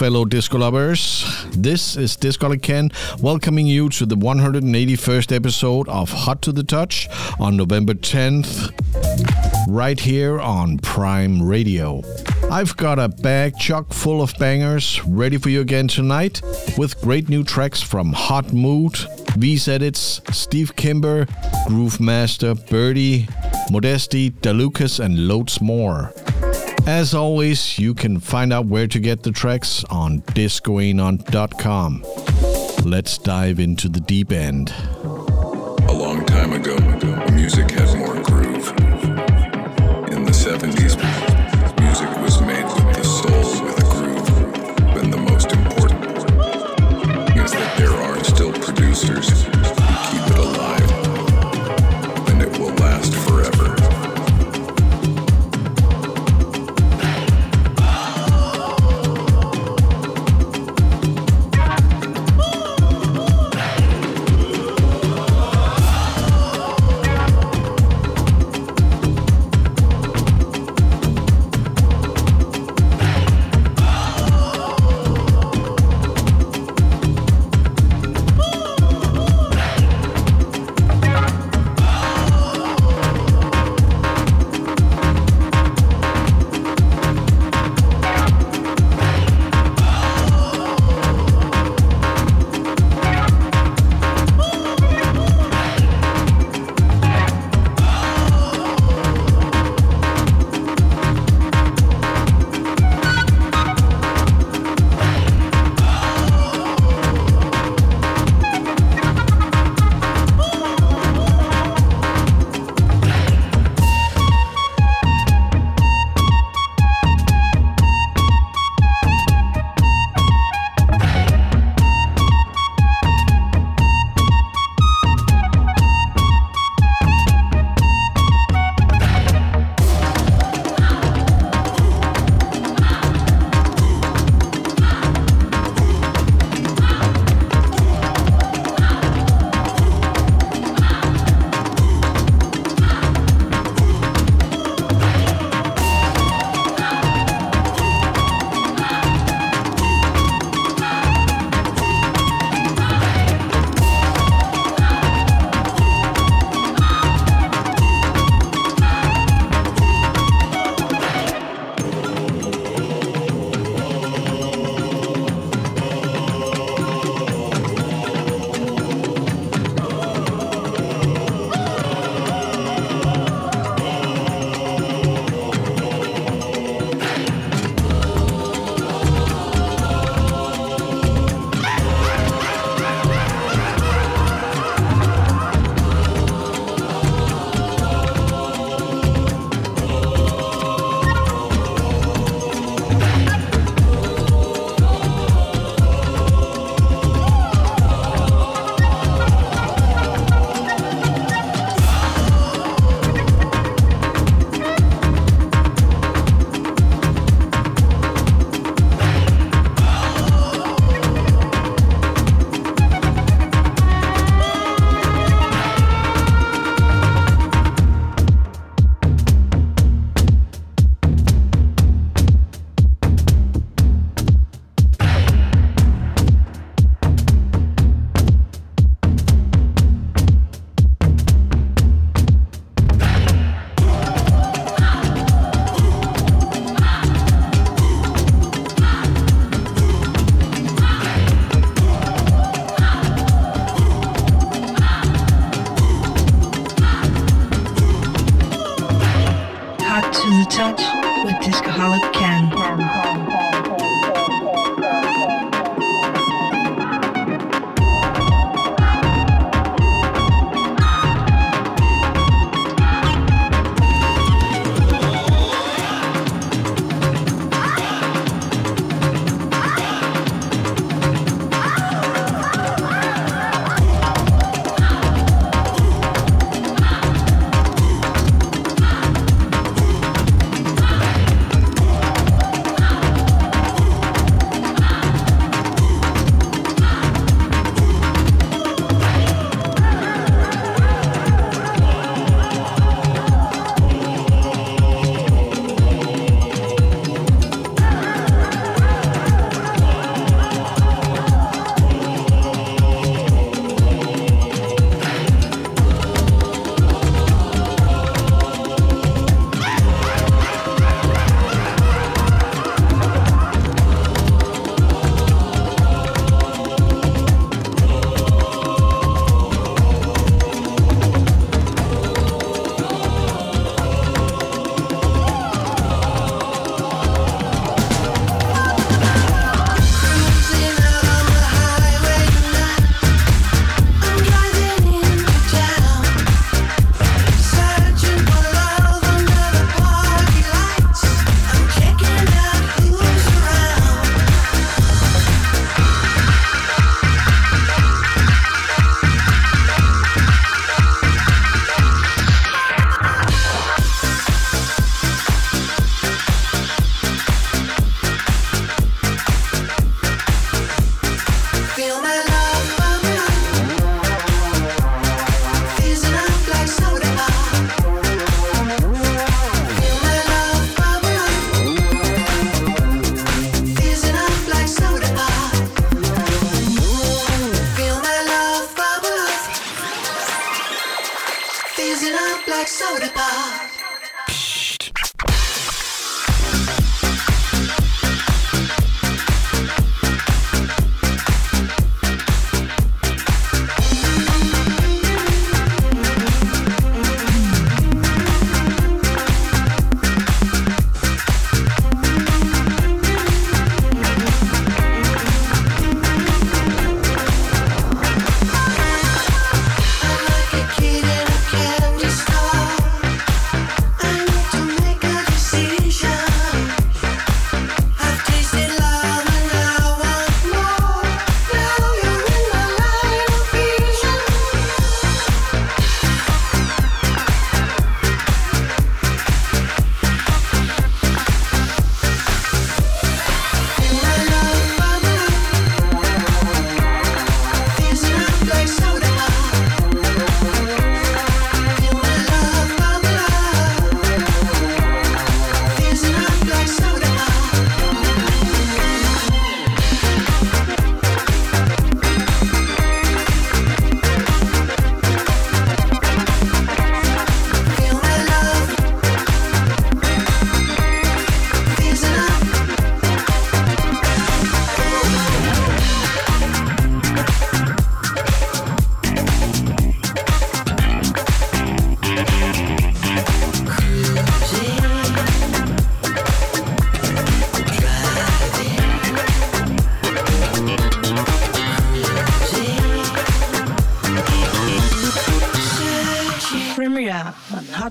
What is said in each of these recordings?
fellow disco lovers. This is Disco Ken welcoming you to the 181st episode of Hot to the Touch on November 10th, right here on Prime Radio. I've got a bag chock full of bangers ready for you again tonight with great new tracks from Hotmood, These edits Steve Kimber, Groove Master, Birdee, Modesti, DeLucas, and loads more. As always, you can find out where to get the tracks on discoanon.com. Let's dive into the deep end. A long time ago, music had more groove. In the 70s, music was made with the soul with a groove. And the most important is that there are still producers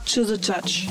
to the touch.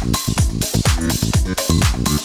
Thank you.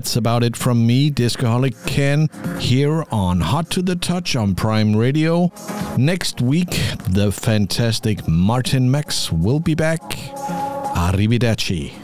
That's about it from me, Discoholic Ken, here on Hot to the Touch on Prime Radio. Next week, the fantastic Martin Max will be back. Arrivederci.